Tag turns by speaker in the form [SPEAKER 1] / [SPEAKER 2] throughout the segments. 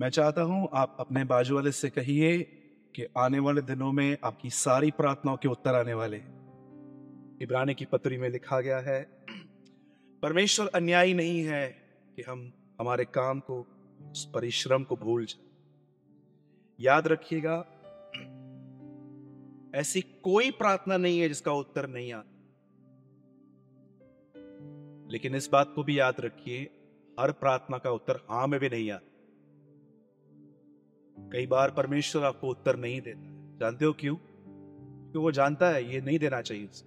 [SPEAKER 1] मैं चाहता हूँ आप अपने बाजू वाले से कहिए कि आने वाले दिनों में आपकी सारी प्रार्थनाओं के उत्तर आने वाले इब्रानी की पत्री में लिखा गया है, परमेश्वर अन्यायी नहीं है कि हम हमारे काम को, उस परिश्रम को भूल जाए। याद रखिएगा, ऐसी कोई प्रार्थना नहीं है जिसका उत्तर नहीं आता। लेकिन इस बात को भी याद रखिए, हर प्रार्थना का उत्तर हाँ में भी नहीं आता। कई बार परमेश्वर आपको उत्तर नहीं देता जानते हो क्यों? क्योंकि वो जानता है, ये नहीं देना चाहिए उसे।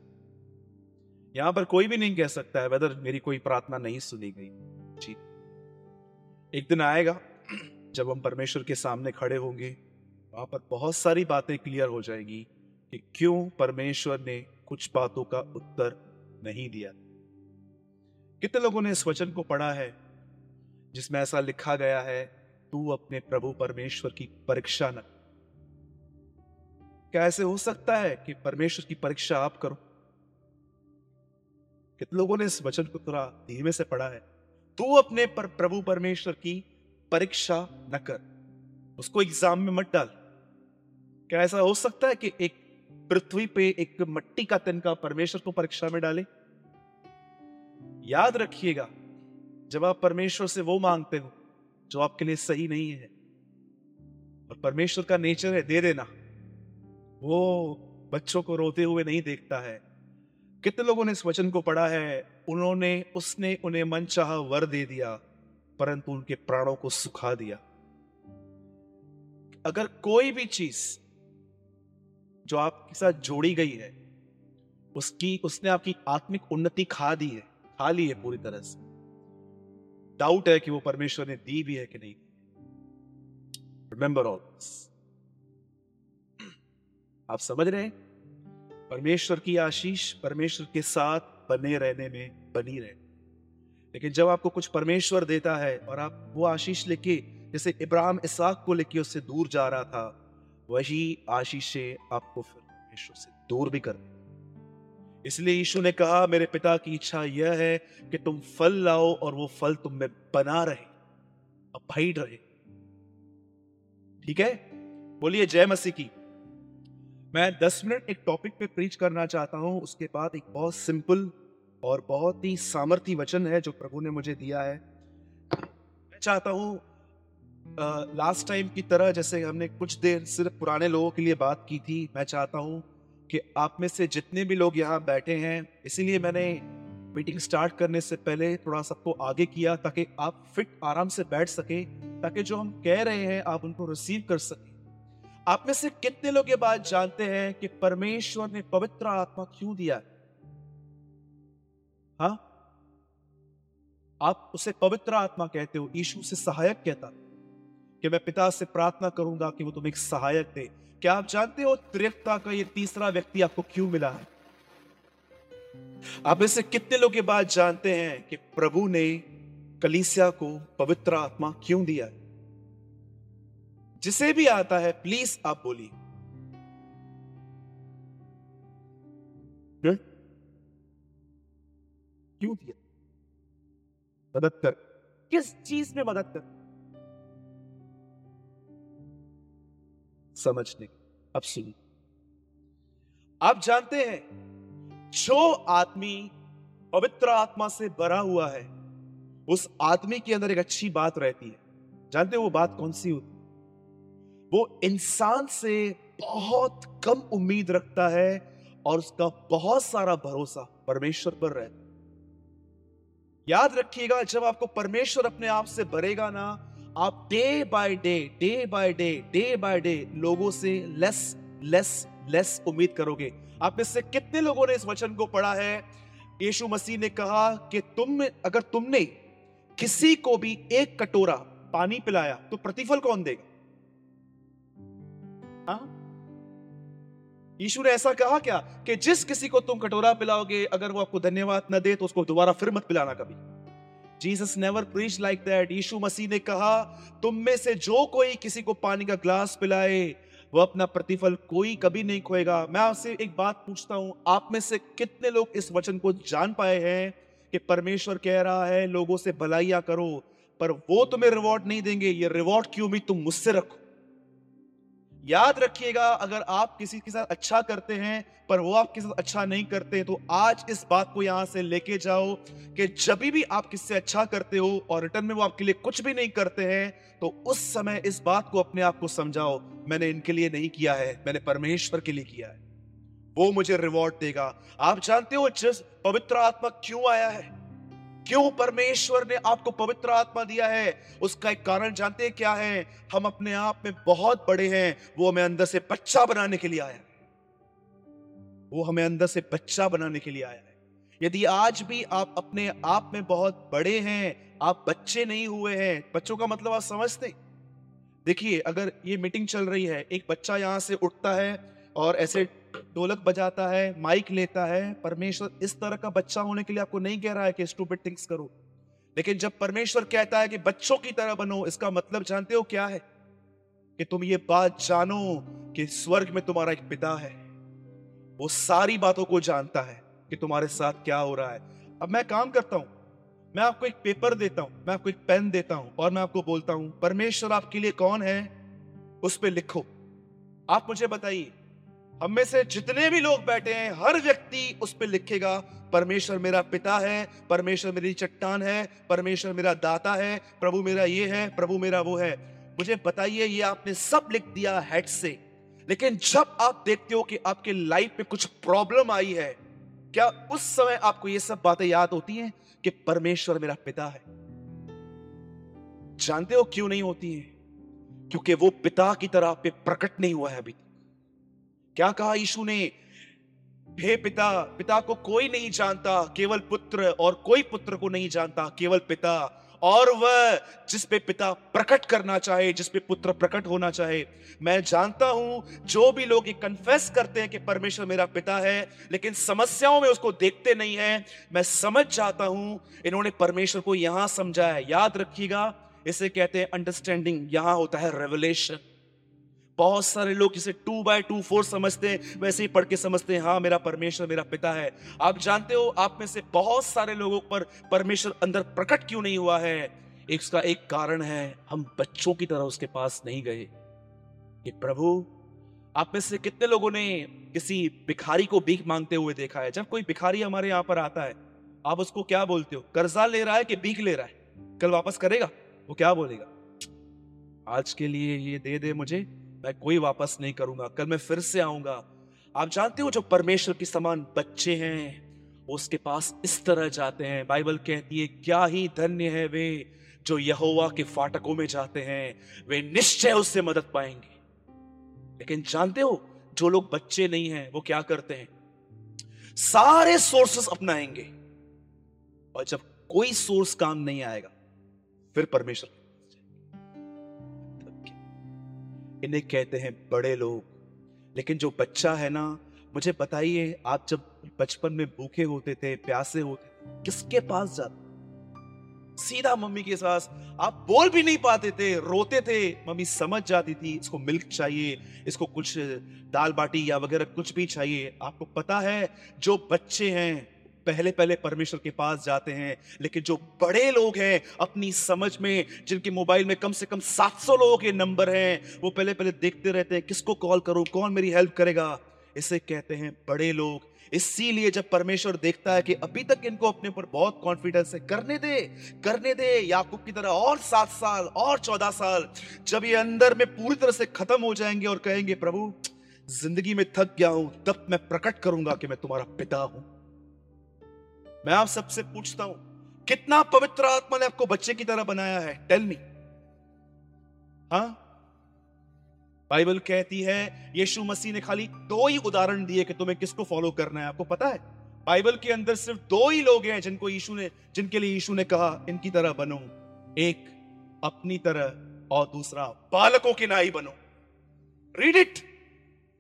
[SPEAKER 1] यहाँ पर कोई भी नहीं कह सकता है वेदर मेरी कोई प्रार्थना नहीं सुनी गई। जी। एक दिन आएगा, जब हम परमेश्वर के सामने खड़े होंगे, वहाँ पर बहुत सारी बातें क्लियर हो जाएँगी कि क्यों परमेश्वर ने कुछ बातों का उत्तर नहीं दिया। कितने लोगों ने इस वचन को पढ़ा है, जिसमें ऐसा लिखा गया है तू अपने प्रभु परमेश्वर की परीक्षा न क्या ऐसे हो सकता है कि परमेश्वर की परीक्षा आप करो? कितने लोगों ने इस वचन को थोड़ा धीमे से पढ़ा है? तू अपने पर प्रभु परमेश्वर की परीक्षा न कर। उसको एग्ज़ाम में मत डाल। क्या ऐसा हो सकता है कि एक पृथ्वी पे एक मट्टी का तिनका परमेश्वर को परीक्षा में डाले? याद रखिएगा, जब आप परमेश्वर से वो मांगते हो जो आपके लिए सही नहीं है। और परमेश्वर का नेचर है, दे देना। वो बच्चों को रोते हुए नहीं देखता है। कितने लोगों ने इस वचन को पढ़ा है? उन्होंने, उसने उन्हें मन चाह वर दे दिया, परंतु उनके प्राणों को सुखा दिया। अगर कोई भी चीज़ जो आपके साथ जोड़ी गई है, उसकी, उसने आपकी आत्मिक उन्नति खा दी है, खा ली है पूरी तरह से। डाउट है कि वो परमेश्वर ने दी भी है कि नहीं। रिमेंबर ऑल आप समझ रहे हैं? परमेश्वर की आशीष परमेश्वर के साथ बने रहने में बनी रहे। लेकिन जब आपको कुछ परमेश्वर देता है और आप वो आशीष लेके, जैसे इब्राहिम इसाक को लेके उससे दूर जा रहा था, वही आशीषें आपको फिर परमेश्वर से दूर भी कर इसलिए यीशु ने कहा, मेरे पिता की इच्छा यह है कि तुम फल लाओ और वो फल तुम में बना रहे अबाइड रहे। ठीक है? बोलिए जय मसीह की। मैं दस मिनट एक टॉपिक पे प्रीच करना चाहता हूँ, उसके बाद एक बहुत सिंपल और बहुत ही सामर्थ्य वचन है जो प्रभु ने मुझे दिया है। मैं चाहता हूँ लास्ट टाइम की तरह जैसे हमने कुछ देर सिर्फ़ पुराने लोगों के लिए बात की थी, मैं चाहता हूँ कि आप में से जितने भी लोग यहाँ बैठे हैं, इसीलिए मैंने मीटिंग स्टार्ट करने से पहले थोड़ा सबको आगे किया ताकि आप फिट आराम से बैठ सके, ताकि जो हम कह रहे हैं आप उनको रिसीव कर सके। आप में से कितने लोग ये बात जानते हैं कि परमेश्वर ने पवित्र आत्मा क्यों दिया हाँ? आप उसे पवित्र आत्मा कहते हो, यीशु से सहायक कहता कि मैं पिता से प्रार्थना करूँगा कि वो तुम्हें एक सहायक दे। क्या आप जानते हो त्रिकता का ये तीसरा व्यक्ति आपको क्यों मिला? है आप इसे कितने लोग के बाद जानते हैं कि प्रभु ने कलीसिया को पवित्र आत्मा क्यों दिया? जिसे भी आता है प्लीज़ आप बोलिए। क्यों दिया? मदद कर। किस चीज़ में मदद कर? समझने अब सुनिए। आप जानते हैं, जो आदमी पवित्र आत्मा से भरा हुआ है, उस आदमी के अंदर एक अच्छी बात रहती है। जानते हो वो बात कौन सी होती वो इंसान से बहुत कम उम्मीद रखता है और उसका बहुत सारा भरोसा परमेश्वर पर रहता है। याद रखिएगा, जब आपको परमेश्वर अपने आप से भरेगा ना आप day by day day by day day by day लोगों से लेस लेस लेस उम्मीद करोगे। आप में से कितने लोगों ने इस वचन को पढ़ा है? यीशु मसीह ने कहा कि तुम, अगर तुमने किसी को भी एक कटोरा पानी पिलाया तो प्रतिफल कौन देगा? हाँ? यीशु ने ऐसा कहा क्या? कि जिस किसी को तुम कटोरा पिलाओगे, अगर वो आपको धन्यवाद न दे तो उसको दोबारा फिर मत पिलाना कभी। Jesus never preach like that Yeshu Masih ने कहा, तुम में से जो कोई किसी को पानी का ग्लास पिलाए वो अपना प्रतिफल कोई कभी नहीं खोएगा। मैं आपसे एक बात पूछता हूँ, आप में से कितने लोग इस वचन को जान पाए हैं कि परमेश्वर कह रहा है, लोगों से भलाइया करो, पर वो तुम्हें रिवॉर्ड नहीं देंगे, ये रिवॉर्ड की उम्मीद तुम मुझसे रखो। याद रखिएगा, अगर आप किसी के साथ अच्छा करते हैं, पर वो आपके साथ अच्छा नहीं करते तो आज इस बात को यहाँ से लेके जाओ कि जब भी आप किससे अच्छा करते हो और रिटर्न में वो आपके लिए कुछ भी नहीं करते हैं तो उस समय इस बात को अपने आप को समझाओ, मैंने इनके लिए नहीं किया है, मैंने परमेश्वर के लिए किया है। वो मुझे रिवॉर्ड देगा। आप जानते हो जिस पवित्र आत्मा क्यों आया है? क्यों परमेश्वर ने आपको पवित्र आत्मा दिया है? उसका एक कारण जानते हैं क्या है? हम अपने आप में बहुत बड़े हैं। वो हमें अंदर से बच्चा बनाने के लिए आया वो हमें अंदर से बच्चा बनाने के लिए आया है। यदि आज भी आप अपने आप में बहुत बड़े हैं, आप बच्चे नहीं हुए हैं, बच्चों का मतलब आप समझते देखिए, अगर ये मीटिंग चल रही है, एक बच्चा यहाँ से उठता है और ऐसे ढोलक बजाता है, माइक लेता है, परमेश्वर इस तरह का बच्चा होने के लिए आपको नहीं कह रहा है कि स्टूपिड थिंग्स करो। लेकिन जब परमेश्वर कहता है कि बच्चों की तरह बनो, इसका मतलब जानते हो क्या है? कि तुम ये बात जानो कि स्वर्ग में तुम्हारा एक पिता है। वो सारी बातों को जानता है कि तुम्हारे साथ क्या हो रहा है। अब मैं काम करता हूँ, मैं आपको एक पेपर देता हूँ, मैं आपको एक पेन देता हूँ और मैं आपको बोलता हूँ, परमेश्वर आपके लिए कौन है? उस पर लिखो। आप मुझे बताइए हम में से जितने भी लोग बैठे हैं, हर व्यक्ति उस पर लिखेगा, परमेश्वर मेरा पिता है, परमेश्वर मेरी चट्टान है, परमेश्वर मेरा दाता है, प्रभु मेरा ये है, प्रभु मेरा वो है। मुझे बताइए, ये आपने सब लिख दिया हेड से। लेकिन जब आप देखते हो कि आपके लाइफ में कुछ प्रॉब्लम आई है, क्या उस समय आपको ये सब बातें याद होती हैं कि परमेश्वर मेरा पिता है? जानते हो क्यों नहीं होती है? क्योंकि वो पिता की तरह पे प्रकट नहीं हुआ है अभी क्या कहा यीशु ने? हे पिता पिता को कोई नहीं जानता, केवल पुत्र और कोई पुत्र को नहीं जानता, केवल पिता। और वह जिस पे पिता प्रकट करना चाहे, जिस पे पुत्र प्रकट होना चाहे, मैं जानता हूँ, जो भी लोग ये कन्फेस करते हैं कि परमेश्वर मेरा पिता है, लेकिन समस्याओं में उसको देखते नहीं है, मैं समझ जाता हूँ, इन्होंने परमेश्वर को यहाँ समझा है याद रखिएगा, इसे कहते हैं अंडरस्टैंडिंग यहाँ होता है रेवलेशन बहुत सारे लोग जिसे टू बाय टू फोर समझते हैं, वैसे ही पढ़ के समझते हैं हाँ मेरा परमेश्वर मेरा पिता है। आप जानते हो, आप में से बहुत सारे लोगों पर परमेश्वर अंदर प्रकट क्यों नहीं हुआ है? इसका एक कारण है, हम बच्चों की तरह उसके पास नहीं गए। कि प्रभु, आप में से कितने लोगों ने किसी भिखारी को भीख मांगते हुए देखा है? जब कोई भिखारी हमारे यहाँ पर आता है, आप उसको क्या बोलते हो? कर्जा ले रहा है कि भीख ले रहा है? कल वापस करेगा? वो क्या बोलेगा? आज के लिए ये दे दे मुझे। मैं कोई वापस नहीं करूँगा। कल मैं फिर से आऊँगा। आप जानते हो जो परमेश्वर के समान बच्चे हैं उसके पास इस तरह जाते हैं। बाइबल कहती है, क्या ही धन्य है वे जो यहोवा के फाटकों में जाते हैं। वे निश्चय उससे मदद पाएँगे। लेकिन जानते हो, जो लोग बच्चे नहीं हैं, वो क्या करते हैं? सारे सोर्सेस अपनाएँगे। और जब कोई सोर्स काम नहीं आएगा, फिर परमेश्वर इन्हें कहते हैं बड़े लोग। लेकिन जो बच्चा है ना, मुझे बताइए, आप जब बचपन में भूखे होते थे, प्यासे होते किसके पास जाते सीधा मम्मी के पास आप बोल भी नहीं पाते थे, रोते थे। मम्मी समझ जाती थी, इसको मिल्क चाहिए, इसको कुछ दाल बाटी या वगैरह कुछ भी चाहिए। आपको पता है, जो बच्चे हैं पहले पहले परमेश्वर के पास जाते हैं, लेकिन जो बड़े लोग हैं, अपनी समझ में, जिनके मोबाइल में कम से कम 700 लोगों के नंबर हैं, वो पहले पहले देखते रहते हैं, किसको कॉल करूँ, कौन मेरी हेल्प करेगा? इसे कहते हैं बड़े लोग। इसीलिए जब परमेश्वर देखता है कि अभी तक इनको अपने ऊपर बहुत कॉन्फिडेंस है, करने दे करने दे, याकूब की तरह और सात साल, और चौदह साल, जब ये अंदर में पूरी तरह से खत्म हो जाएँगे और कहेंगे, प्रभु, ज़िंदगी में थक गया हूँ, तब मैं प्रकट करूँगा कि मैं तुम्हारा पिता हूँ। मैं आप सबसे पूछता हूँ, कितना पवित्र आत्मा ने आपको बच्चे की तरह बनाया है? टेल मी हाँ? बाइबल कहती है, यीशु मसीह ने खाली दो ही उदाहरण दिए कि तुम्हें किसको फॉलो करना है? आपको पता है? बाइबल के अंदर सिर्फ़ दो ही लोग हैं जिनको यीशु ने, जिनके लिए यीशु ने कहा, इनकी तरह बनो। एक अपनी तरह और दूसरा बालकों के नाई बनो। रीड इट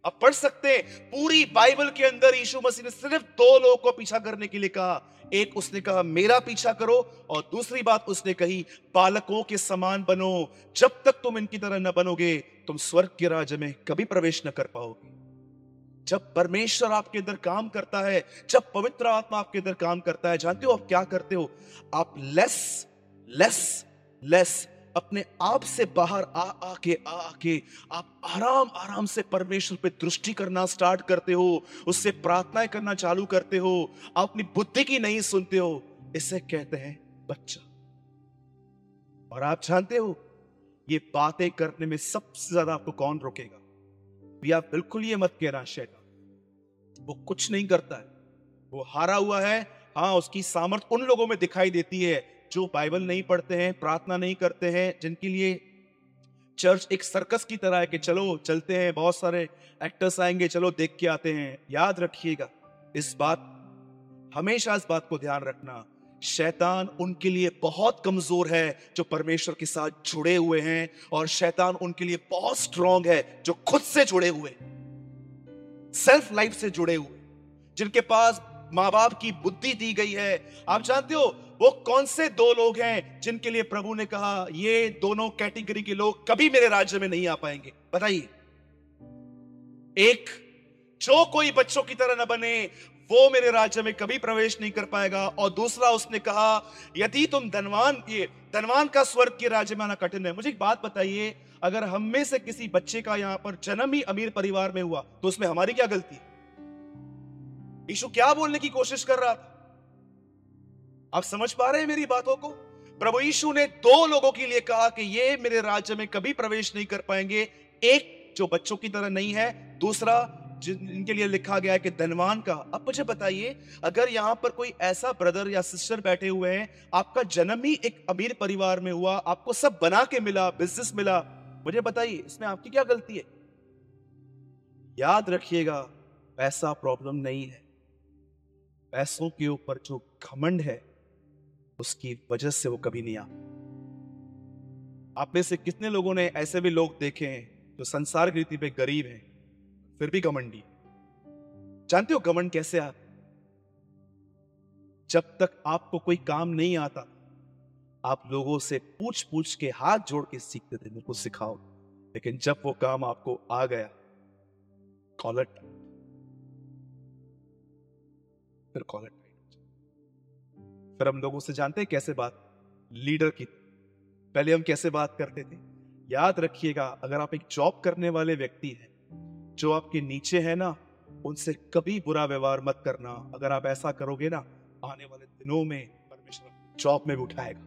[SPEAKER 1] आप पढ़ सकते हैं। पूरी बाइबल के अंदर यीशु मसीह ने सिर्फ़ दो लोगों को पीछा करने के लिए कहा। एक उसने कहा, मेरा पीछा करो। और दूसरी बात उसने कही बालकों के समान बनो। जब तक तुम इनकी तरह न बनोगे, तुम स्वर्ग के राज्य में कभी प्रवेश न कर पाओगे। जब परमेश्वर आपके अंदर काम करता है, जब पवित्र आत्मा आपके अंदर काम करता है, जानते हो आप क्या करते हो? आप लेस लेस लेस अपने आप से बाहर आ, आके आ, आके आप आराम आराम से परमेश्वर पे दृष्टि करना स्टार्ट करते हो, उससे प्रार्थनाएँ करना चालू करते हो, आप अपनी बुद्धि की नहीं सुनते हो, इसे कहते हैं बच्चा। और आप जानते हो, ये बातें करने में सबसे ज़्यादा आपको कौन रोकेगा? भी आप बिल्कुल ये मत कहना, शैतान, वो कुछ नहीं करता है। वो हारा हुआ है हाँ उसकी सामर्थ उन लोगों में दिखाई देती है जो बाइबल नहीं पढ़ते हैं, प्रार्थना नहीं करते हैं, जिनके लिए चर्च एक सर्कस की तरह है कि चलो, चलते हैं, बहुत सारे एक्टर्स आएँगे, चलो देख के आते हैं। याद रखिएगा, इस बात, हमेशा इस बात को ध्यान रखना, शैतान उनके लिए बहुत कमज़ोर है जो परमेश्वर के साथ जुड़े हुए हैं, और शैतान उनके लिए बहुत स्ट्रांग है जो खुद से जुड़े हुए सेल्फ लाइफ से जुड़े हुए, जिनके पास माँ बाप की बुद्धि दी गई है। आप जानते हो वो कौन से दो लोग हैं जिनके लिए प्रभु ने कहा, ये दोनों कैटेगरी के लोग कभी मेरे राज्य में नहीं आ पाएँगे? बताइए। एक, जो कोई बच्चों की तरह न बने, वो मेरे राज्य में कभी प्रवेश नहीं कर पाएगा। और दूसरा, उसने कहा, यदि तुम धनवान, ये धनवान का स्वर्ग के राज्य में आना कठिन है, मुझे एक बात बताइए, अगर हम में से किसी बच्चे का यहाँ पर जन्म ही अमीर परिवार में हुआ तो उसमें हमारी क्या गलती? यीशु क्या बोलने की कोशिश कर रहा था? आप समझ पा रहे हैं मेरी बातों को? प्रभु यीशु ने दो लोगों के लिए कहा कि ये मेरे राज्य में कभी प्रवेश नहीं कर पाएँगे। एक, जो बच्चों की तरह नहीं है। दूसरा जिनके लिए लिखा गया है कि धनवान का। अब मुझे बताइए, अगर यहाँ पर कोई ऐसा ब्रदर या सिस्टर बैठे हुए हैं, आपका जन्म ही एक अमीर परिवार में हुआ, आपको सब बना के मिला बिज़नेस मिला, मुझे बताइए, इसमें आपकी क्या गलती है? याद रखिएगा, पैसा प्रॉब्लम नहीं है। पैसों के ऊपर जो घमंड है उसकी वजह से वो कभी नहीं आ आप में से कितने लोगों ने ऐसे भी लोग देखे हैं जो संसार की रीति पे गरीब हैं, फिर भी घमंडी? जानते हो घमंड कैसे आप जब तक आपको कोई काम नहीं आता, आप लोगों से पूछ पूछ के हाथ जोड़ के सीखते थे मेरे को सिखाओ। लेकिन जब वो काम आपको आ गया, कॉलर फिर कॉलर फिर हम लोगों से जानते हैं कैसे बात, लीडर की, पहले हम कैसे बात करते थे। याद रखिएगा, अगर आप एक जॉब करने वाले व्यक्ति हैं, जो आपके नीचे है ना, उनसे कभी बुरा व्यवहार मत करना। अगर आप ऐसा करोगे ना, आने वाले दिनों में परमेश्वर जॉब में भी उठाएगा।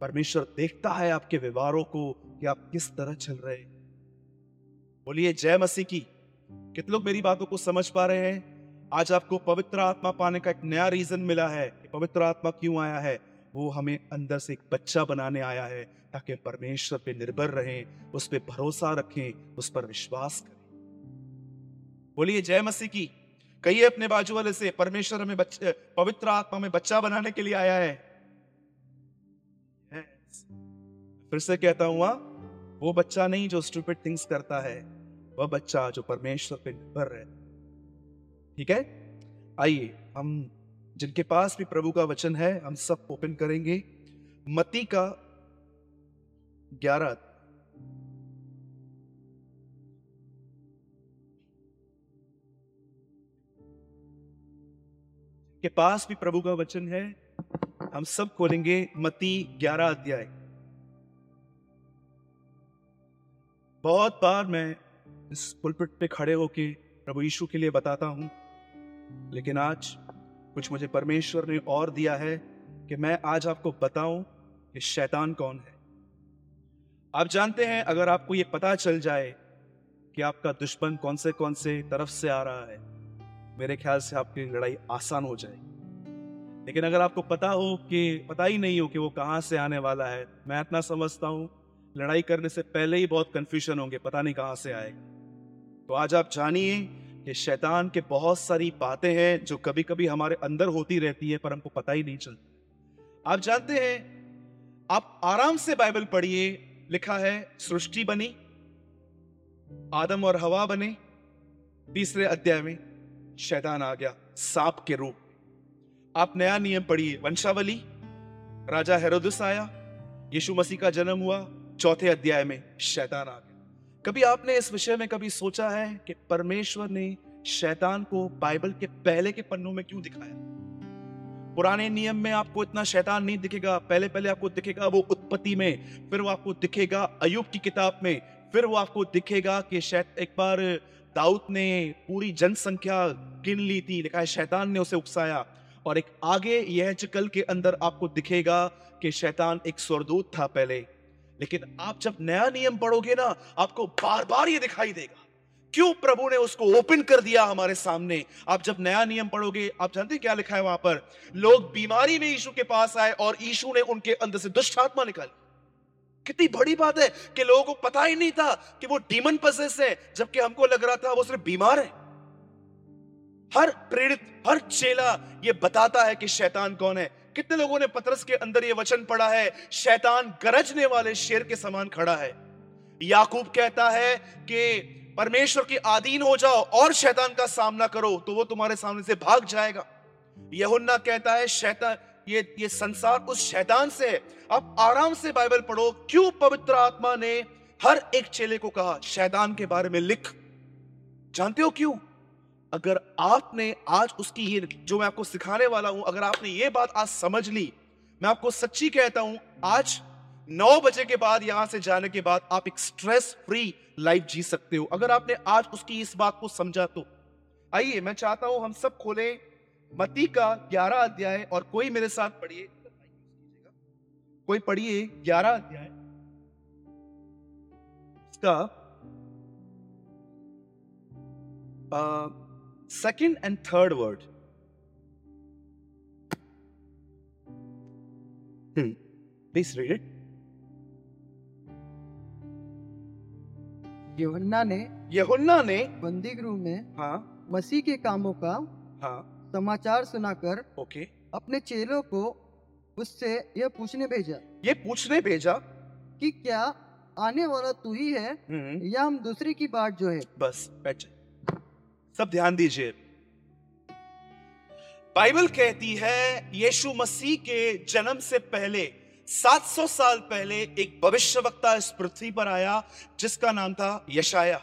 [SPEAKER 1] परमेश्वर देखता है आपके व्यवहारों को कि आप किस तरह चल रहे बोलिए, जय मसीह की। कितने लोग मेरी बातों को समझ पा रहे हैं? आज आपको पवित्र आत्मा पाने का एक नया रीजन मिला है पवित्र आत्मा क्यों आया है? वो हमें अंदर से एक बच्चा बनाने आया है ताकि परमेश्वर पे निर्भर रहें उस पर भरोसा रखें उस पर विश्वास करें। बोलिए जय मसीह की। कहिए अपने बाजू वाले से परमेश्वर हमें बच्चे पवित्र आत्मा में बच्चा बनाने के लिए आया है। फिर से कहता हूँ हाँ, वो बच्चा नहीं जो स्टूपिड थिंग्स करता है वह बच्चा जो परमेश्वर पे निर्भर है। ठीक है? आइए, हम जिनके पास भी प्रभु का वचन है, हम सब ओपन करेंगे। मती का ग्यारह। के पास भी प्रभु का वचन है, हम सब खोलेंगे मती ग्यारह अध्याय। बहुत बार मैं इस पुलपिट पे खड़े होके प्रभु यीशु के लिए बताता हूँ। लेकिन आज कुछ मुझे परमेश्वर ने और दिया है कि मैं आज आपको बताऊँ कि शैतान कौन है। आप जानते हैं, अगर आपको ये पता चल जाए कि आपका दुश्मन कौन से कौन से तरफ़ से आ रहा है, मेरे ख्याल से आपकी लड़ाई आसान हो जाए लेकिन अगर आपको पता हो कि, पता ही नहीं हो कि वो कहाँ से आने वाला है, मैं इतना समझता हूँ, लड़ाई करने से पहले ही बहुत कंफ्यूजन होंगे, पता नहीं कहाँ से आएगा। तो आज आप जानिए कि शैतान के बहुत सारी बातें हैं जो कभी कभी हमारे अंदर होती रहती है, पर हमको पता ही नहीं चलता। आप जानते हैं, आप आराम से बाइबल पढ़िए, लिखा है, सृष्टि बनी, आदम और हवा बने, तीसरे अध्याय में शैतान आ गया, सांप के रूप आप नया नियम पढ़िए, वंशावली, राजा हेरोदस आया, यीशु मसीह का जन्म हुआ, चौथे अध्याय में शैतान आ गया। कभी आपने इस विषय में कभी सोचा है कि परमेश्वर ने शैतान को बाइबल के पहले के पन्नों में क्यों दिखाया? पुराने नियम में आपको इतना शैतान नहीं दिखेगा, पहले पहले आपको दिखेगा वो उत्पत्ति में, फिर वो आपको दिखेगा अयुब की किताब में, फिर वो आपको दिखेगा कि शायद एक बार दाऊद ने पूरी जनसंख्या गिन ली थी, लिखा है, शैतान ने उसे उकसाया। और एक आगे यह चकल के अंदर आपको दिखेगा कि शैतान एक स्वरदूत था पहले। लेकिन आप जब नया नियम पढ़ोगे ना, आपको बार बार ये दिखाई देगा। क्यों प्रभु ने उसको ओपन कर दिया हमारे सामने? आप जब नया नियम पढ़ोगे, आप जानते क्या लिखा है वहाँ पर? लोग बीमारी में यीशु के पास आए और यीशु ने उनके अंदर से दुष्ट आत्मा निकाली। कितनी बड़ी बात है कि लोगों को पता ही नहीं था कि वो डीमन पसेस है, जबकि हमको लग रहा था वो सिर्फ़ बीमार है। हर प्रेरित, हर चेला ये बताता है कि शैतान कौन है। कितने लोगों ने पतरस के अंदर ये वचन पढ़ा है? शैतान गरजने वाले शेर के समान खड़ा है। याकूब कहता है कि परमेश्वर की आधीन हो जाओ और शैतान का सामना करो तो वो तुम्हारे सामने से भाग जाएगा। यहुन्ना कहता है, शैतान, ये ये संसार उस शैतान से है। अब आराम से बाइबल पढ़ो, क्यों पवित्र आत्मा ने हर एक चेले को कहा, शैतान के बारे में लिख। जानते हो क्यों? अगर आपने आज उसकी ये जो मैं आपको सिखाने वाला हूँ, अगर आपने ये बात आज समझ ली, मैं आपको सच्ची कहता हूँ, आज नौ बजे के बाद, यहाँ से जाने के बाद आप एक स्ट्रेस फ्री लाइफ जी सकते हो। अगर आपने आज उसकी इस बात को समझा तो। आइए, मैं चाहता हूँ हम सब खोले मती का ग्यारह अध्याय और कोई मेरे साथ पढ़िए। कोई पढ़िए ग्यारह अध्याय। इसका second and third word please read it
[SPEAKER 2] Yuhanna ने
[SPEAKER 1] यहुन्ना ने
[SPEAKER 2] बंदी गृह में
[SPEAKER 1] हाँ।
[SPEAKER 2] मसीह के कामों का
[SPEAKER 1] हाँ।
[SPEAKER 2] समाचार सुनाकर
[SPEAKER 1] ओके।
[SPEAKER 2] अपने चेलों को उससे यह पूछने भेजा।
[SPEAKER 1] ये पूछने भेजा
[SPEAKER 2] कि क्या आने वाला तू ही है
[SPEAKER 1] हम्म,
[SPEAKER 2] या हम दूसरी की बात जो है?
[SPEAKER 1] बस बैठ सब ध्यान दीजिए। बाइबल कहती है, यीशु मसीह के जन्म से पहले 700 साल पहले एक भविष्यवक्ता इस पृथ्वी पर आया, जिसका नाम था यशाया।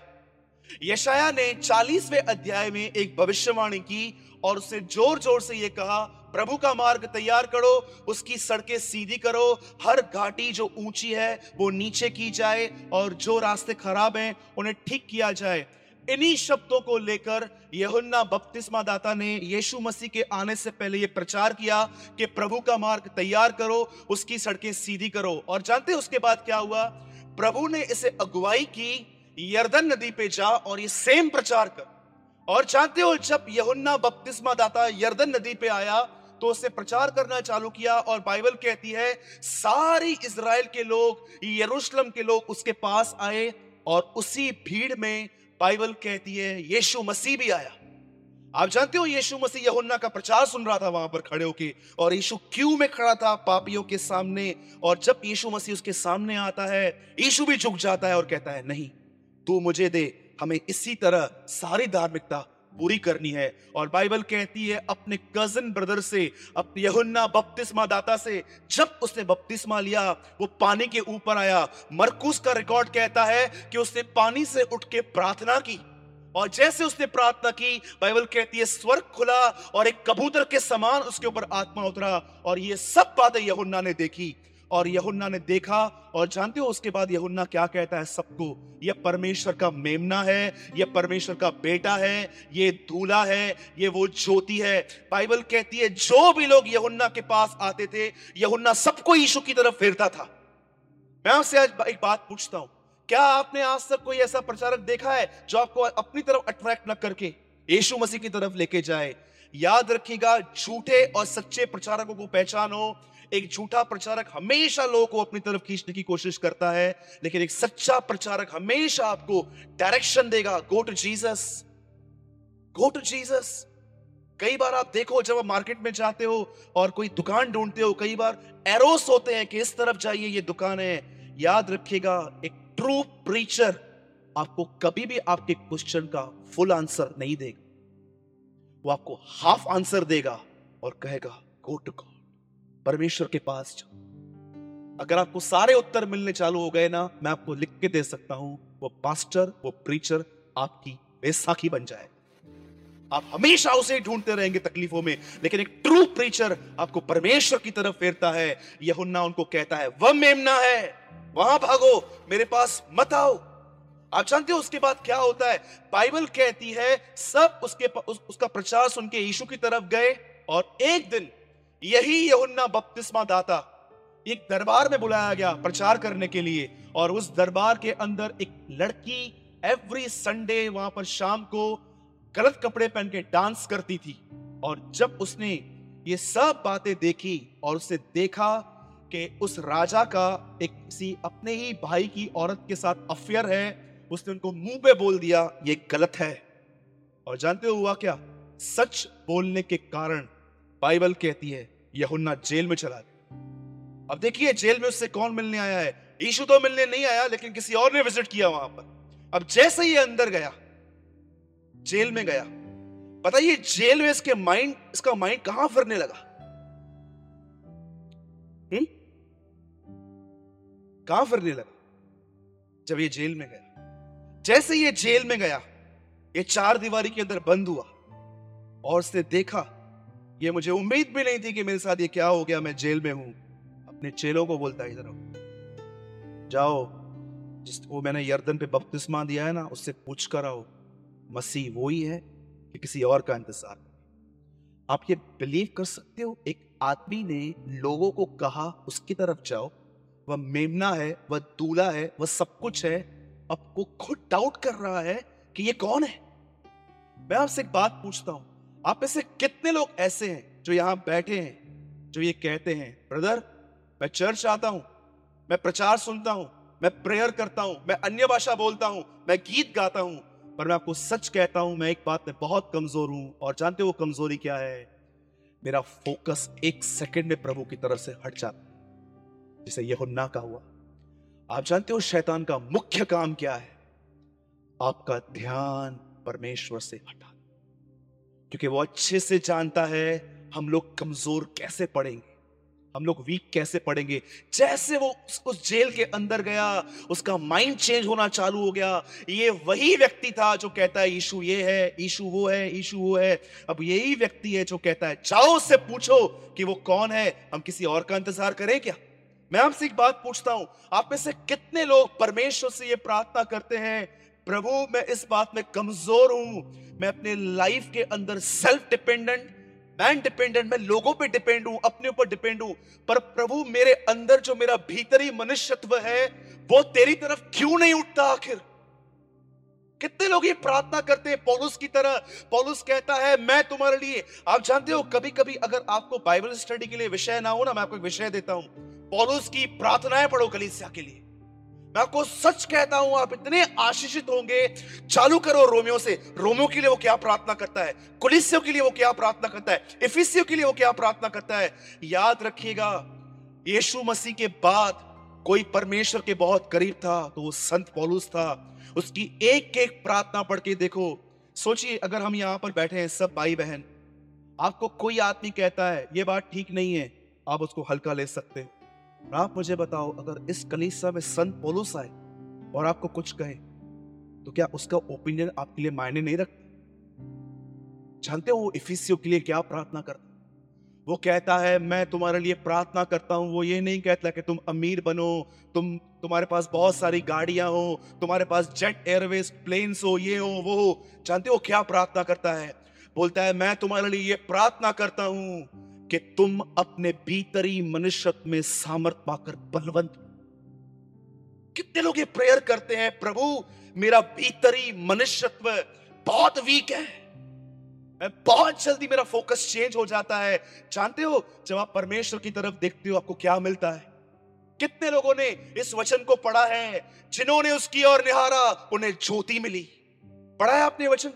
[SPEAKER 1] यशाया ने 40वें अध्याय में एक भविष्यवाणी की और उसे ज़ोर ज़ोर से यह कहा, प्रभु का मार्ग तैयार करो, उसकी सड़कें सीधी करो, हर घाटी जो ऊँची है वो नीचे की जाए और जो रास्ते खराब हैं उन्हें ठीक किया जाए। इन्हीं शब्दों को लेकर यहुन्ना बपतिस्मा दाता ने यीशु मसीह के आने से पहले ये प्रचार किया कि प्रभु का मार्ग तैयार करो, उसकी सड़कें सीधी करो। और जानते हैं उसके बाद क्या हुआ? प्रभु ने इसे अगुवाई की, यर्दन नदी पे जा और ये सेम प्रचार कर। और जानते हो, जब यहुन्ना बपतिस्मा दाता यर्दन नदी पे आया तो उसने प्रचार करना चालू किया और बाइबल कहती है, सारी इज़राइल के लोग, यरूशलेम के लोग उसके पास आए और उसी भीड़ में बाइबल कहती है, यीशु मसीह भी आया। आप जानते हो, यीशु मसीह यहुन्ना का प्रचार सुन रहा था वहाँ पर खड़े होके, और यीशु क्यों में खड़ा था पापियों के सामने, और जब यीशु मसीह उसके सामने आता है, यीशु भी झुक जाता है और कहता है, नहीं, तू मुझे दे, हमें इसी तरह सारी धार्मिकता पूरी करनी है। और बाइबल कहती है, अपने कज़न ब्रदर से, अपने यहुन्ना बपतिस्मा दाता से, जब उसने बपतिस्मा लिया, वो पानी के ऊपर आया। मरकुस का रिकॉर्ड कहता है कि उसने पानी से उठ के प्रार्थना की। और जैसे उसने प्रार्थना की, बाइबल कहती है, स्वर्ग खुला और एक कबूतर के समान उसके ऊपर आत्मा उतरा। और ये सब बातें यहुन्ना ने देखी। और यहुन्ना ने देखा, और जानते हो उसके बाद यहुन्ना क्या कहता है? सबको यह परमेश्वर का मेमना है यह परमेश्वर का बेटा है, ये दूल्हा है, ये वो ज्योति है। बाइबल कहती है, जो भी लोग यहुन्ना के पास आते थे, यहुन्ना सबको यीशु की तरफ़ फेरता था। मैं आपसे आज एक बात पूछता हूँ, क्या आपने आज तक कोई ऐसा प्रचारक देखा है, जो आपको अपनी तरफ़ अट्रैक्ट न करके, यीशु मसीह की तरफ़ लेके जाए? याद रखिएगा, झूठे और सच्चे प्रचारकों को पहचानो एक झूठा प्रचारक हमेशा लोगों को अपनी तरफ़ खींचने की कोशिश करता है, लेकिन एक सच्चा प्रचारक हमेशा आपको डायरेक्शन देगा। Go to Jesus go to Jesus कई बार आप देखो, जब आप मार्केट में जाते हो और कोई दुकान ढूंढते हो, कई बार एरोस होते हैं कि इस तरफ़ जाइए, ये दुकान है। याद रखिएगा, एक ट्रू प्रीचर आपको कभी भी आपके क्वेश्चन का फुल आंसर नहीं देगा। वो आपको हाफ़ आंसर देगा और कहेगा गो टू गॉड परमेश्वर के पास जाओ। अगर आपको सारे उत्तर मिलने चालू हो गए ना मैं आपको लिख के दे सकता हूँ वो पास्टर वो प्रीचर आपकी बैसाखी बन जाए। आप हमेशा उसे ढूंढते रहेंगे तकलीफों में लेकिन एक ट्रू प्रीचर आपको परमेश्वर की तरफ़ फेरता है। यहुन्ना उनको कहता है वह मेमना है वहाँ भागो मेरे पास मत आओ। आप जानते हो उसके बाद क्या होता है? बाइबल कहती है सब उसके उस, उसका प्रचार सुन के यीशु की तरफ़ गए और एक दिन यही यहुन्ना बपतिस्मा दाता। एक दरबार में बुलाया गया प्रचार करने के लिए और उस दरबार के अंदर एक लड़की एवरी संडे वहाँ पर शाम को गलत कपड़े पहन के डांस करती थी और जब उसने ये सब बातें देखी और उसे देखा कि उस राजा का एक किसी अपने ही भाई की औरत के साथ अफेयर है, उसने उनको मुँह पे बोल दिया, ये गलत है। और जानते हो हुआ क्या? सच बोलने के कारण बाइबल कहती है, यहुन्ना जेल में चला। गया अब देखिए, जेल में उससे कौन मिलने आया है? यीशु तो मिलने नहीं आया, लेकिन किसी और ने विज़िट किया वहाँ पर। अब जैसे ही अंदर गया, जेल में गया, बताइए, जेल में इसके माइंड, इसका माइंड कहाँ फिरने लगा? कहाँ फिरने लगा? जब ये जेल में गया। जैसे ये जेल में गया, ये चार दीवारी के अंदर बंद हुआ और उसने देखा ये मुझे उम्मीद भी नहीं थी कि मेरे साथ ये क्या हो गया, मैं जेल में हूँ। अपने चेलों को बोलता है इधर जाओ, जिस वो मैंने यर्दन पे बपतिस्मा दिया है ना, उससे पूछ कर आओ। मसीह वो ही है कि किसी और का इंतज़ार आप ये बिलीव कर सकते हो, एक आदमी ने लोगों को कहा, उसकी तरफ़ जाओ। वह मेमना है, वह दूल्हा है, वह सब कुछ है। आपको खुद डाउट कर रहा है कि ये कौन है? मैं आपसे एक बात पूछता हूँ। आप में से कितने लोग ऐसे हैं जो यहाँ बैठे हैं, जो ये कहते हैं, ब्रदर, मैं चर्च आता हूँ, मैं प्रचार सुनता हूँ, मैं प्रेयर करता हूँ, मैं अन्य भाषा बोलता हूँ, मैं गीत गाता हूँ, पर मैं आपको सच कहता हूँ, मैं एक बात में बहुत कमज़ोर हूँ, और जानते हो कमज़ोरी क्या है? मेरा फोकस एक सेकंड में प्रभु की तरफ़ से हट जाता जिसे यह ना का हुआ। आप जानते हो शैतान का मुख्य काम क्या है? आपका ध्यान परमेश्वर से हटा। क्योंकि वो अच्छे से जानता है हम लोग कमज़ोर कैसे पड़ेंगे हम लोग वीक कैसे पड़ेंगे। जैसे वो उस, जेल के अंदर गया उसका माइंड चेंज होना चालू हो गया ये वही व्यक्ति था जो कहता है यीशु ये है यीशु वो है यीशु वो है। अब यही व्यक्ति है जो कहता है जाओ उससे पूछो कि वो कौन है? हम किसी और का इंतज़ार करें क्या? मैं आपसे एक बात पूछता हूँ आप में से कितने लोग परमेश्वर से ये प्रार्थना करते हैं प्रभु, मैं इस बात में कमज़ोर हूँ। मैं अपने लाइफ के अंदर सेल्फ डिपेंडेंट मैं डिपेंडेंट मैं लोगों पे डिपेंड हूँ, अपने ऊपर डिपेंड हूँ। पर प्रभु, मेरे अंदर जो मेरा भीतरी मनुष्यत्व है, वो तेरी तरफ़ क्यों नहीं उठता आखिर? कितने लोग ये प्रार्थना करते हैं पौलुस की तरह? पौलुस कहता है, मैं तुम्हारे लिए आप जानते हो कभी कभी अगर आपको बाइबल स्टडी के लिए विषय ना हो ना, मैं आपको एक विषय देता हूँ। पौलुस की प्रार्थनाएँ पढ़ो कलीसिया के लिए। मैं आपको सच कहता हूँ, आप इतने आशीषित होंगे। चालू करो रोमियो से। रोमियो के लिए वो क्या प्रार्थना करता है? कुलिसियों के लिए वो क्या प्रार्थना करता है? इफिसियों के लिए वो क्या प्रार्थना करता है? याद रखिएगा, यीशु मसीह के बाद कोई परमेश्वर के बहुत करीब था तो वो संत पौलुस था। उसकी एक एक प्रार्थना पढ़ के देखो। सोचिए, अगर हम यहाँ पर बैठे हैं, सब भाई बहन आपको कोई आदमी कहता है, ये बात ठीक नहीं है, आप उसको हल्का ले सकते हैं। आप मुझे बताओ, अगर इस कलीसा में संत पोलुस आए और आपको कुछ कहे तो क्या उसका ओपिनियन आपके लिए मायने नहीं रखता? जानते हो इफिसियो के लिए क्या प्रार्थना करता? वो कहता है, मैं तुम्हारे लिए प्रार्थना करता हूँ। वो ये नहीं कहता कि तुम अमीर बनो, तुम, तुम्हारे पास बहुत सारी गाड़ियाँ हो, तुम्हारे पास जेट एयरवेज प्लेन्स हो, ये हो, वो जानते हो क्या प्रार्थना करता है? बोलता है, मैं तुम्हारे लिए ये प्रार्थना करता हूँ कि तुम अपने भीतरी मनुष्यत्व में सामर्थ पाकर बलवंत कितने लोग ये प्रेयर करते हैं, प्रभु, मेरा भीतरी मनुष्यत्व बहुत वीक है। मैं बहुत जल्दी मेरा फोकस चेंज हो जाता है। जानते हो, जब आप परमेश्वर की तरफ़ देखते हो, आपको क्या मिलता है? कितने लोगों ने इस वचन को पढ़ा है, जिन्होंने उसकी ओर निहारा, उन्हें ज्योति मिली। पढ़ा है आपने वचन?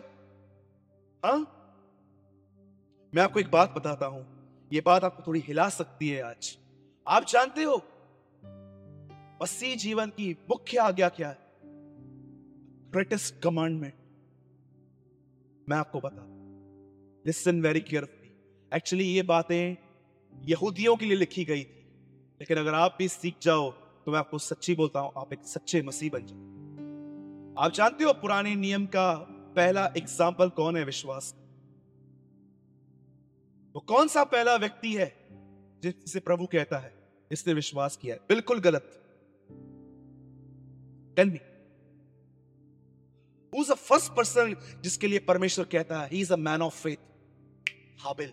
[SPEAKER 1] हाँ? मैं आपको एक बात बताता हूँ। ये बात आपको थोड़ी हिला सकती है आज। आप जानते हो, मसीह जीवन की मुख्य आज्ञा क्या है? ग्रेटेस्ट कमांडमेंट मैं आपको बता लिसन वेरी केयरफुली एक्चुअली ये बातें यहूदियों के लिए लिखी गई थी। लेकिन अगर आप भी सीख जाओ तो मैं आपको सच्ची बोलता हूँ, आप एक सच्चे मसीह बन जाओ। आप जानते हो, पुराने नियम का पहला एग्ज़ाम्पल कौन है विश्वास वो कौन सा पहला व्यक्ति है जिसे प्रभु कहता है इसने विश्वास किया है? बिल्कुल गलत। मी Who's the first जिसके लिए परमेश्वर कहता है he is a man of faith Habil.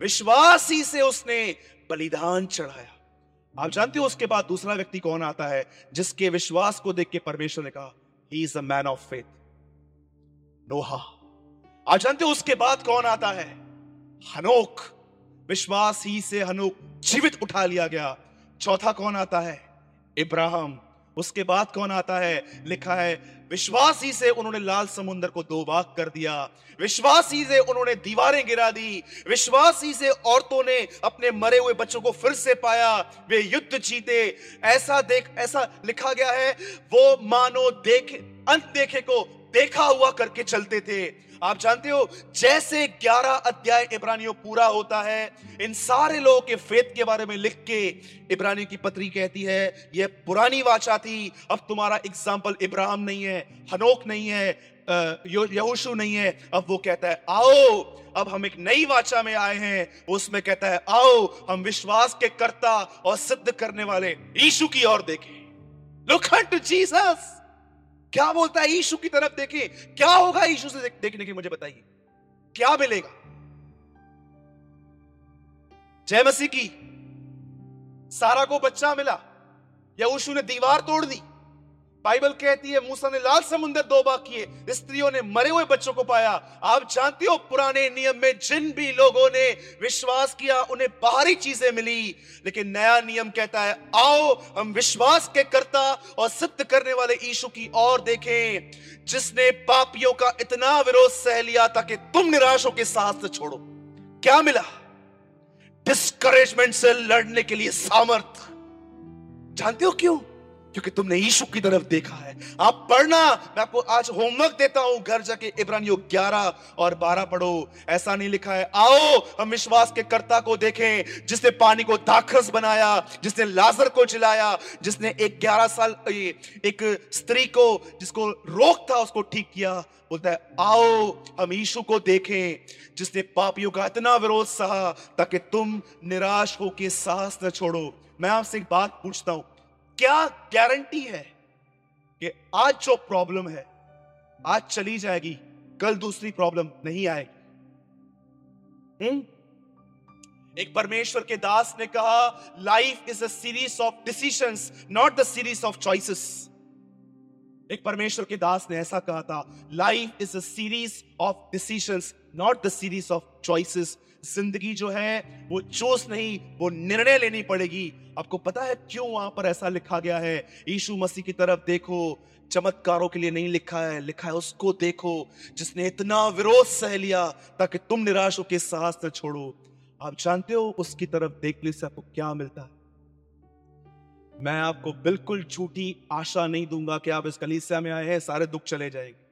[SPEAKER 1] विश्वास ही से उसने बलिदान चढ़ाया। आप जानते हो उसके बाद दूसरा व्यक्ति कौन आता है, जिसके विश्वास को देख के परमेश्वर ने कहा he is a man of faith Noah. आप जानते हो उसके बाद कौन आता है? हनोक, विश्वास ही से हनोक जीवित उठा लिया गया। चौथा कौन आता है? इब्राहिम। उसके बाद कौन आता है? लिखा है, विश्वास ही से उन्होंने लाल समुद्र को दो भाग कर दिया। विश्वास ही से उन्होंने दीवारें गिरा दी। विश्वास ही से औरतों ने अपने मरे हुए बच्चों को फिर से पाया। वे युद्ध जीते। ऐसा देख, ऐसा लिखा गया है, वो मानो देखे, अंत देखे को देखा हुआ करके चलते थे। आप जानते हो, जैसे 11 अध्याय इब्रानियों पूरा होता है, इन सारे लोगों के फेत के बारे में लिख के इब्रानियों की पत्री कहती है, यह पुरानी वाचा थी, अब तुम्हारा एग्ज़ाम्पल इब्राहम नहीं है, हनोक नहीं है यहोशु नहीं है। अब वो कहता है, आओ, अब हम एक नई वाचा में आए हैं। उसमें कहता है, आओ, हम विश्वास के कर्ता और सिद्ध करने वाले यीशु की ओर देखें। लुक टू जीसस क्या बोलता है यीशु की तरफ़ देखे? क्या होगा यीशु से देख, देखने की मुझे बताइए। क्या मिलेगा? जय मसीह की सारा को बच्चा मिला या यीशु ने दीवार तोड़ दी। बाइबल कहती है, मूसा ने लाल समुद्र दो बार किए स्त्रियों ने मरे हुए बच्चों को पाया। आप जानते हो, पुराने नियम में जिन भी लोगों ने विश्वास किया, उन्हें बाहरी चीज़ें मिली। लेकिन नया नियम कहता है, आओ, हम विश्वास के करता और सिद्ध करने वाले ईशु की ओर देखें, जिसने पापियों का इतना विरोध सह लिया ताकि तुम निराशों के साथ छोड़ो। क्या मिला? डिस्करेजमेंट से लड़ने के लिए सामर्थ। जानते हो क्यों? क्योंकि तुमने यीशु की तरफ़ देखा है। आप पढ़ना, मैं आपको आज होमवर्क देता हूँ। घर जाके इब्रानियों 11 और 12 पढ़ो। ऐसा नहीं लिखा है, आओ, हम विश्वास के कर्ता को देखें, जिसने पानी को दाखरस बनाया, जिसने लाजर को चिलाया जिसने एक 11 साल एक स्त्री को, जिसको रोक था, उसको ठीक किया। बोलता है, आओ, हम यीशु को देखें, जिसने पापियों का इतना विरोध सहा, ताकि तुम निराश होकर सांस न छोड़ो। मैं आपसे एक बात पूछता हूँ। क्या गारंटी है कि आज जो प्रॉब्लम है, आज चली जाएगी, कल दूसरी प्रॉब्लम नहीं आएगी? हुँ? एक परमेश्वर के दास ने कहा life is a series of decisions not the series of choices एक परमेश्वर के दास ने ऐसा कहा था life is a series of decisions not the series of choices ज़िंदगी जो है, वो चोस नहीं, वो निर्णय लेनी पड़ेगी। आपको पता है क्यों वहाँ पर ऐसा लिखा गया है? यीशु मसीह की तरफ़ देखो, चमत्कारों के लिए नहीं लिखा है लिखा है उसको देखो, जिसने इतना विरोध सह लिया ताकि तुम निराश होकर साहस न छोड़ो। आप जानते हो उसकी तरफ़ देखने से आपको क्या मिलता है? मैं आपको बिल्कुल झूठी आशा नहीं दूँगा कि आप इस कलीसिया में आए हैं, सारे दुख चले जाएँगे।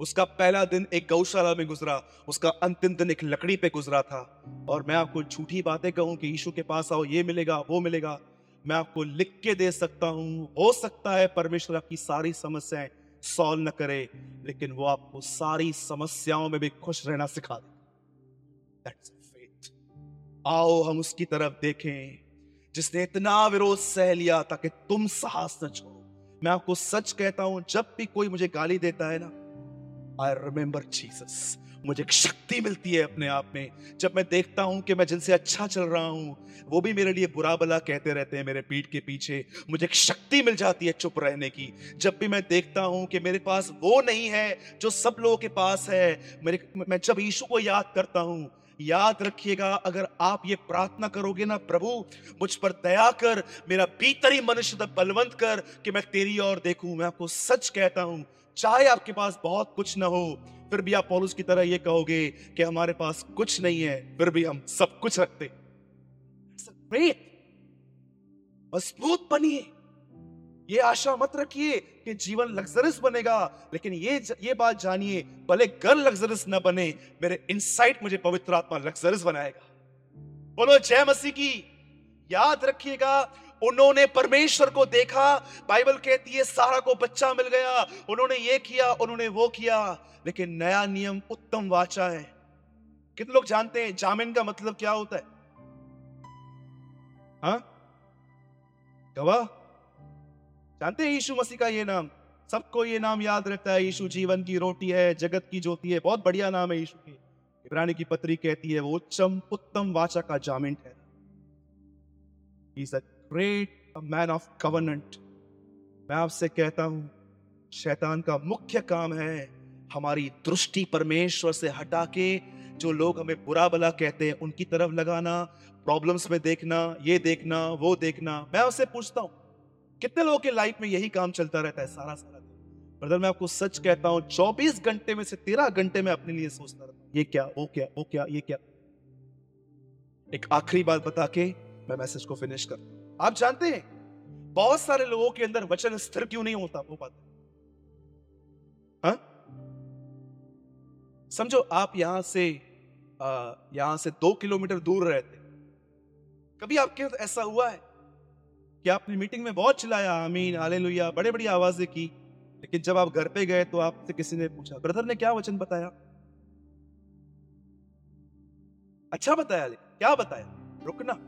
[SPEAKER 1] उसका पहला दिन एक गौशाला में गुजरा, उसका अंतिम दिन एक लकड़ी पे गुजरा था। और मैं आपको झूठी बातें कहूँ कि यीशु के पास आओ, ये मिलेगा, वो मिलेगा। मैं आपको लिख के दे सकता हूँ, हो सकता है परमेश्वर आपकी सारी समस्याएँ सॉल्व न करे, लेकिन वो आपको सारी समस्याओं में भी खुश रहना सिखा दे आओ, हम उसकी तरफ़ देखें, जिसने इतना विरोध सह लिया ताकि तुम साहस न छोड़ो। मैं आपको सच कहता हूँ, जब भी कोई मुझे गाली देता है ना आई रिमेंबर जीसस मुझे एक शक्ति मिलती है अपने आप में। जब मैं देखता हूँ कि मैं जिनसे अच्छा चल रहा हूँ, वो भी मेरे लिए बुरा भला कहते रहते हैं मेरे पीठ के पीछे। मुझे एक शक्ति मिल जाती है चुप रहने की। जब भी मैं देखता हूँ कि मेरे पास वो नहीं है जो सब लोगों के पास है, मेरे, मैं जब यीशु को याद करता हूँ, याद रखिएगा, अगर आप ये प्रार्थना करोगे ना, प्रभु, मुझ पर दया कर, मेरा भीतरी मनुष्य बलवंत कर कि मैं तेरी ओर देखूँ। मैं आपको सच कहता हूँ चाहे आपके पास बहुत कुछ ना हो, फिर भी आप पॉलुस की तरह ये कहोगे कि हमारे पास कुछ नहीं है, फिर भी हम सब कुछ रखते मज़बूत बनिए। ये आशा मत रखिए कि जीवन लग्जरियस बनेगा, लेकिन ये ये बात जानिए, भले घर लग्जरियस ना बने, मेरे इनसाइट मुझे पवित्र आत्मा लग्जरियस बनाएगा। बोलो, जय मसीह की। याद रखिएगा उन्होंने परमेश्वर को देखा। बाइबल कहती है, सारा को बच्चा मिल गया। उन्होंने ये किया, उन्होंने वो किया। लेकिन नया नियम उत्तम वाचा है। कितने लोग जानते हैं? जामिन का मतलब क्या होता है? हाँ? गवाह? जानते हैं यीशु मसीह का ये नाम? सबको ये नाम याद रहता है। यीशु जीवन की रोटी है, जगत की ज्योति है। बहुत बढ़िया नाम है यीशु की। इब्रानी की पत्री कहती है, वो उच्चम उत्तम वाचा का जामिन है ग्रेट मैन ऑफ़ कवर्नेंट मैं आपसे कहता हूँ, शैतान का मुख्य काम है हमारी दृष्टि परमेश्वर से हटा के जो लोग हमें बुरा भला कहते हैं, उनकी तरफ़ लगाना प्रॉब्लम्स में देखना, ये देखना, वो देखना। मैं उससे पूछता हूँ, कितने लोगों के लाइफ में यही काम चलता रहता है सारा सारा दिन? ब्रदर मैं आपको सच कहता हूँ 24 घंटे में से 13 घंटे में अपने लिए सोचता रहता हूँ, ये क्या, वो क्या वो क्या, ये क्या? एक आखिरी बात बता के मैं मैसेज को फिनिश करता आप जानते हैं, बहुत सारे लोगों के अंदर वचन स्थिर क्यों नहीं होता, वो बात हाँ। समझो, आप यहाँ से यहाँ से दो किलोमीटर दूर रहते कभी आपके साथ ऐसा हुआ है कि आपने मीटिंग में बहुत चिल्लाया, आमीन, हालेलुया बड़े बड़ी आवाज़ें की, लेकिन जब आप घर पे गए तो आपसे किसी ने पूछा, ब्रदर ने क्या वचन बताया? अच्छा बताया, क्या बताया? रुकना।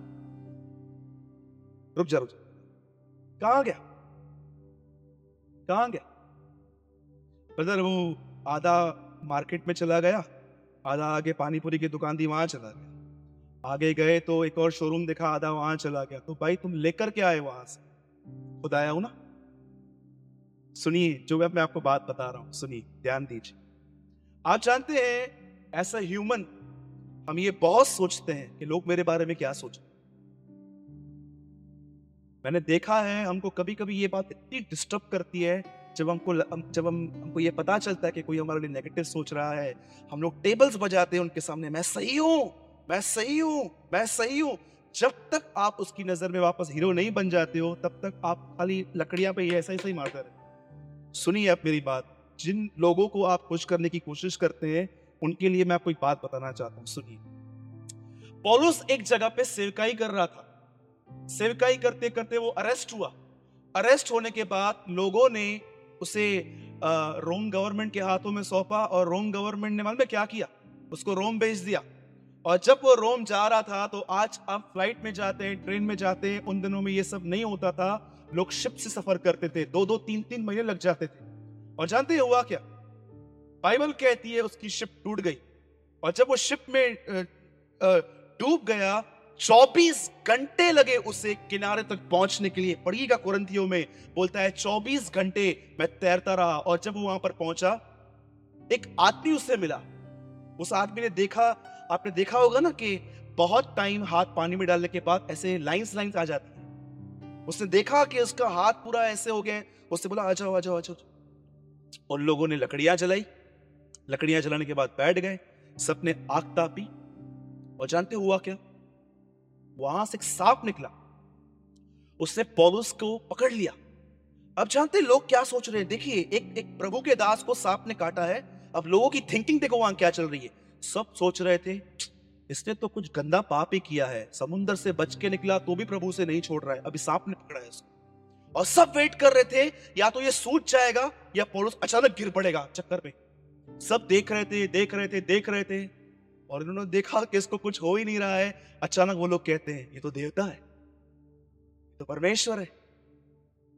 [SPEAKER 1] रुक जा रुक जा। कहा गया? कहा गया? ब्रदर वो आधा मार्केट में चला गया, आधा आगे पानीपुरी की दुकान थी, वहाँ चला गया। आगे गए तो एक और शोरूम देखा, आधा वहाँ चला गया। तो भाई, तुम लेकर के आए वहाँ से? खुद आया हूँ ना? सुनिए, जो मैं आपको बात बता रहा हूँ, सुनिए, ध्यान दीजिए। आप जानते हैं ऐसा ह्यूमन हम ये बहुत सोचते हैं कि लोग मेरे बारे में क्या सोचते मैंने देखा है, हमको कभी कभी ये बात इतनी डिस्टर्ब करती है, जब हमको जब हम, हमको ये पता चलता है कि कोई हमारे लिए नेगेटिव सोच रहा है, हम लोग टेबल्स बजाते हैं उनके सामने, मैं सही हूँ, मैं सही हूँ, मैं सही हूँ। जब तक आप उसकी नज़र में वापस हीरो नहीं बन जाते हो, तब तक आप खाली लकड़ियाँ पे ऐसा ही सही मारते रहे सुनिए आप मेरी बात, जिन लोगों को आप खुश करने की कोशिश करते हैं, उनके लिए मैं आपको एक बात बताना चाहता हूँ, सुनिए। पौलुस एक जगह पे सेवकाई कर रहा था। सेवकाई करते करते वो अरेस्ट हुआ। अरेस्ट होने के बाद लोगों ने उसे रोम गवर्नमेंट के हाथों में सौंपा और रोम गवर्नमेंट ने मालूम क्या किया? उसको रोम भेज दिया। और जब वो रोम जा रहा था तो आज आप फ़्लाइट में जाते हैं ट्रेन में जाते हैं, उन दिनों में ये सब नहीं होता था। लोग शिप से सफ़र करते थे दो दो तीन तीन महीने लग जाते थे। और जानते हैं हुआ क्या? बाइबल कहती है उसकी शिप टूट गई। और जब वो शिप में डूब गया 24 घंटे लगे उसे किनारे तक पहुँचने के लिए। पढ़िएगा कुरंतियों में, बोलता है 24 घंटे मैं तैरता रहा और जब वहाँ पर पहुँचा, एक आदमी उससे मिला। उस आदमी ने देखा, आपने देखा होगा ना कि बहुत टाइम हाथ पानी में डालने के बाद ऐसे लाइंस लाइंस आ जाती है। उसने देखा कि उसका हाथ पूरा ऐसे हो गया उससे बोला, आ जाओ आ जाओ आ जाओ। उन लोगों ने लकड़ियाँ जलाई। लकड़ियाँ जलाने के बाद बैठ गए। सबने आग तापी। और जानते हुआ क्या? वहाँ से एक सांप निकला। उसने पौलुस को पकड़ लिया। अब जानते लोग क्या सोच रहे हैं? देखिए, एक एक प्रभु के दास को सांप ने काटा है। अब लोगों की थिंकिंग देखो वहाँ क्या चल रही है। सब सोच रहे थे, इसने तो कुछ गंदा पाप ही किया है। समुन्द्र से बच के निकला तो भी प्रभु से नहीं छोड़ रहा है। अभी सांप ने पकड़ा है उसको। और सब वेट कर रहे थे, या तो ये सूझ जाएगा, या पौलुस अचानक गिर पड़ेगा चक्कर पे सब देख रहे थे, देख रहे थे, देख रहे थे। और इन्होंने देखा कि इसको कुछ हो ही नहीं रहा है। अचानक वो लोग कहते हैं, ये तो देवता है। तो परमेश्वर है।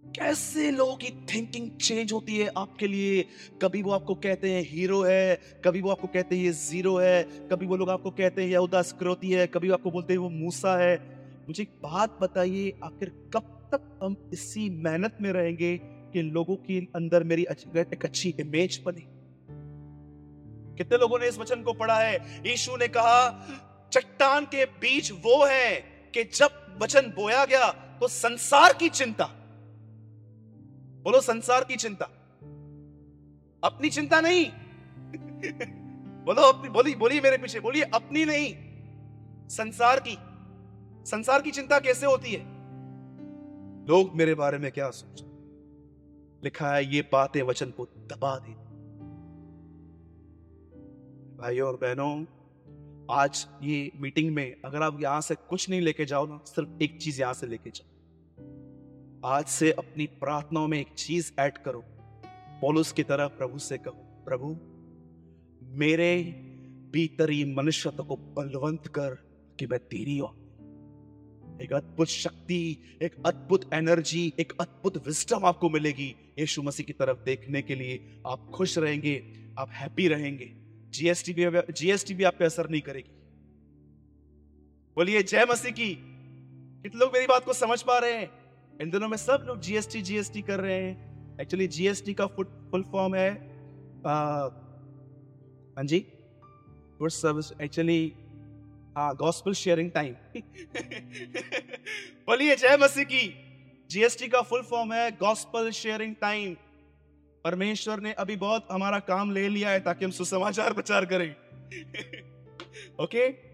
[SPEAKER 1] कैसे लोगों की थिंकिंग चेंज होती है आपके लिए? कभी वो आपको कहते हैं हीरो है, कभी वो आपको कहते हैं ये ज़ीरो है, कभी वो लोग आपको कहते हैं यहूदा स्क्रोती है, कभी आपको बोलते हैं वो मूसा है। मुझे एक बात बताइए, आखिर कब तक हम इसी मेहनत में रहेंगे कि लोगों के अंदर मेरी एक अच्छी इमेज बने? कितने लोगों ने इस वचन को पढ़ा है? यीशु ने कहा, चट्टान के बीच वो है कि जब वचन बोया गया तो संसार की चिंता। बोलो, संसार की चिंता। अपनी चिंता नहीं। बोलो, अपनी, बोली, बोलिए मेरे पीछे, बोलिए, अपनी नहीं। संसार की संसार की चिंता कैसे होती है? लोग मेरे बारे में क्या सोच लिखा है, ये बातें वचन को दबा देती भाइयों और बहनों, आज ये मीटिंग में अगर आप यहाँ से कुछ नहीं लेके जाओ ना, सिर्फ़ एक चीज़ यहाँ से लेके जाओ। आज से अपनी प्रार्थनाओं में एक चीज़ ऐड करो। पोलुस की तरह प्रभु से कहो, प्रभु, मेरे भीतरी मनुष्यत्व को बलवंत कर कि मैं तेरी हूँ एक अद्भुत शक्ति, एक अद्भुत एनर्जी, एक अद्भुत विस्टम आपको मिलेगी। यीशु मसीह की तरफ़ देखने के लिए आप खुश रहेंगे, आप हैप्पी रहेंगे। जीएसटी भी जीएसटी भी आप पे असर नहीं करेगी। बोलिए, जय मसीह की। कितने लोग मेरी बात को समझ पा रहे हैं? इन दिनों में सब लोग जीएसटी जीएसटी कर रहे हैं। एक्चुअली जीएसटी का फुल फॉर्म है। हाँ जी। गुड सर्विस एक्चुअली हाँ गॉस्पल शेयरिंग टाइम बोलिए, जय मसीह की। जीएसटी का फुल फॉर्म है गॉस्पल शेयरिंग टाइम परमेश्वर ने अभी बहुत हमारा काम ले लिया है ताकि हम सुसमाचार प्रचार करें ओके okay?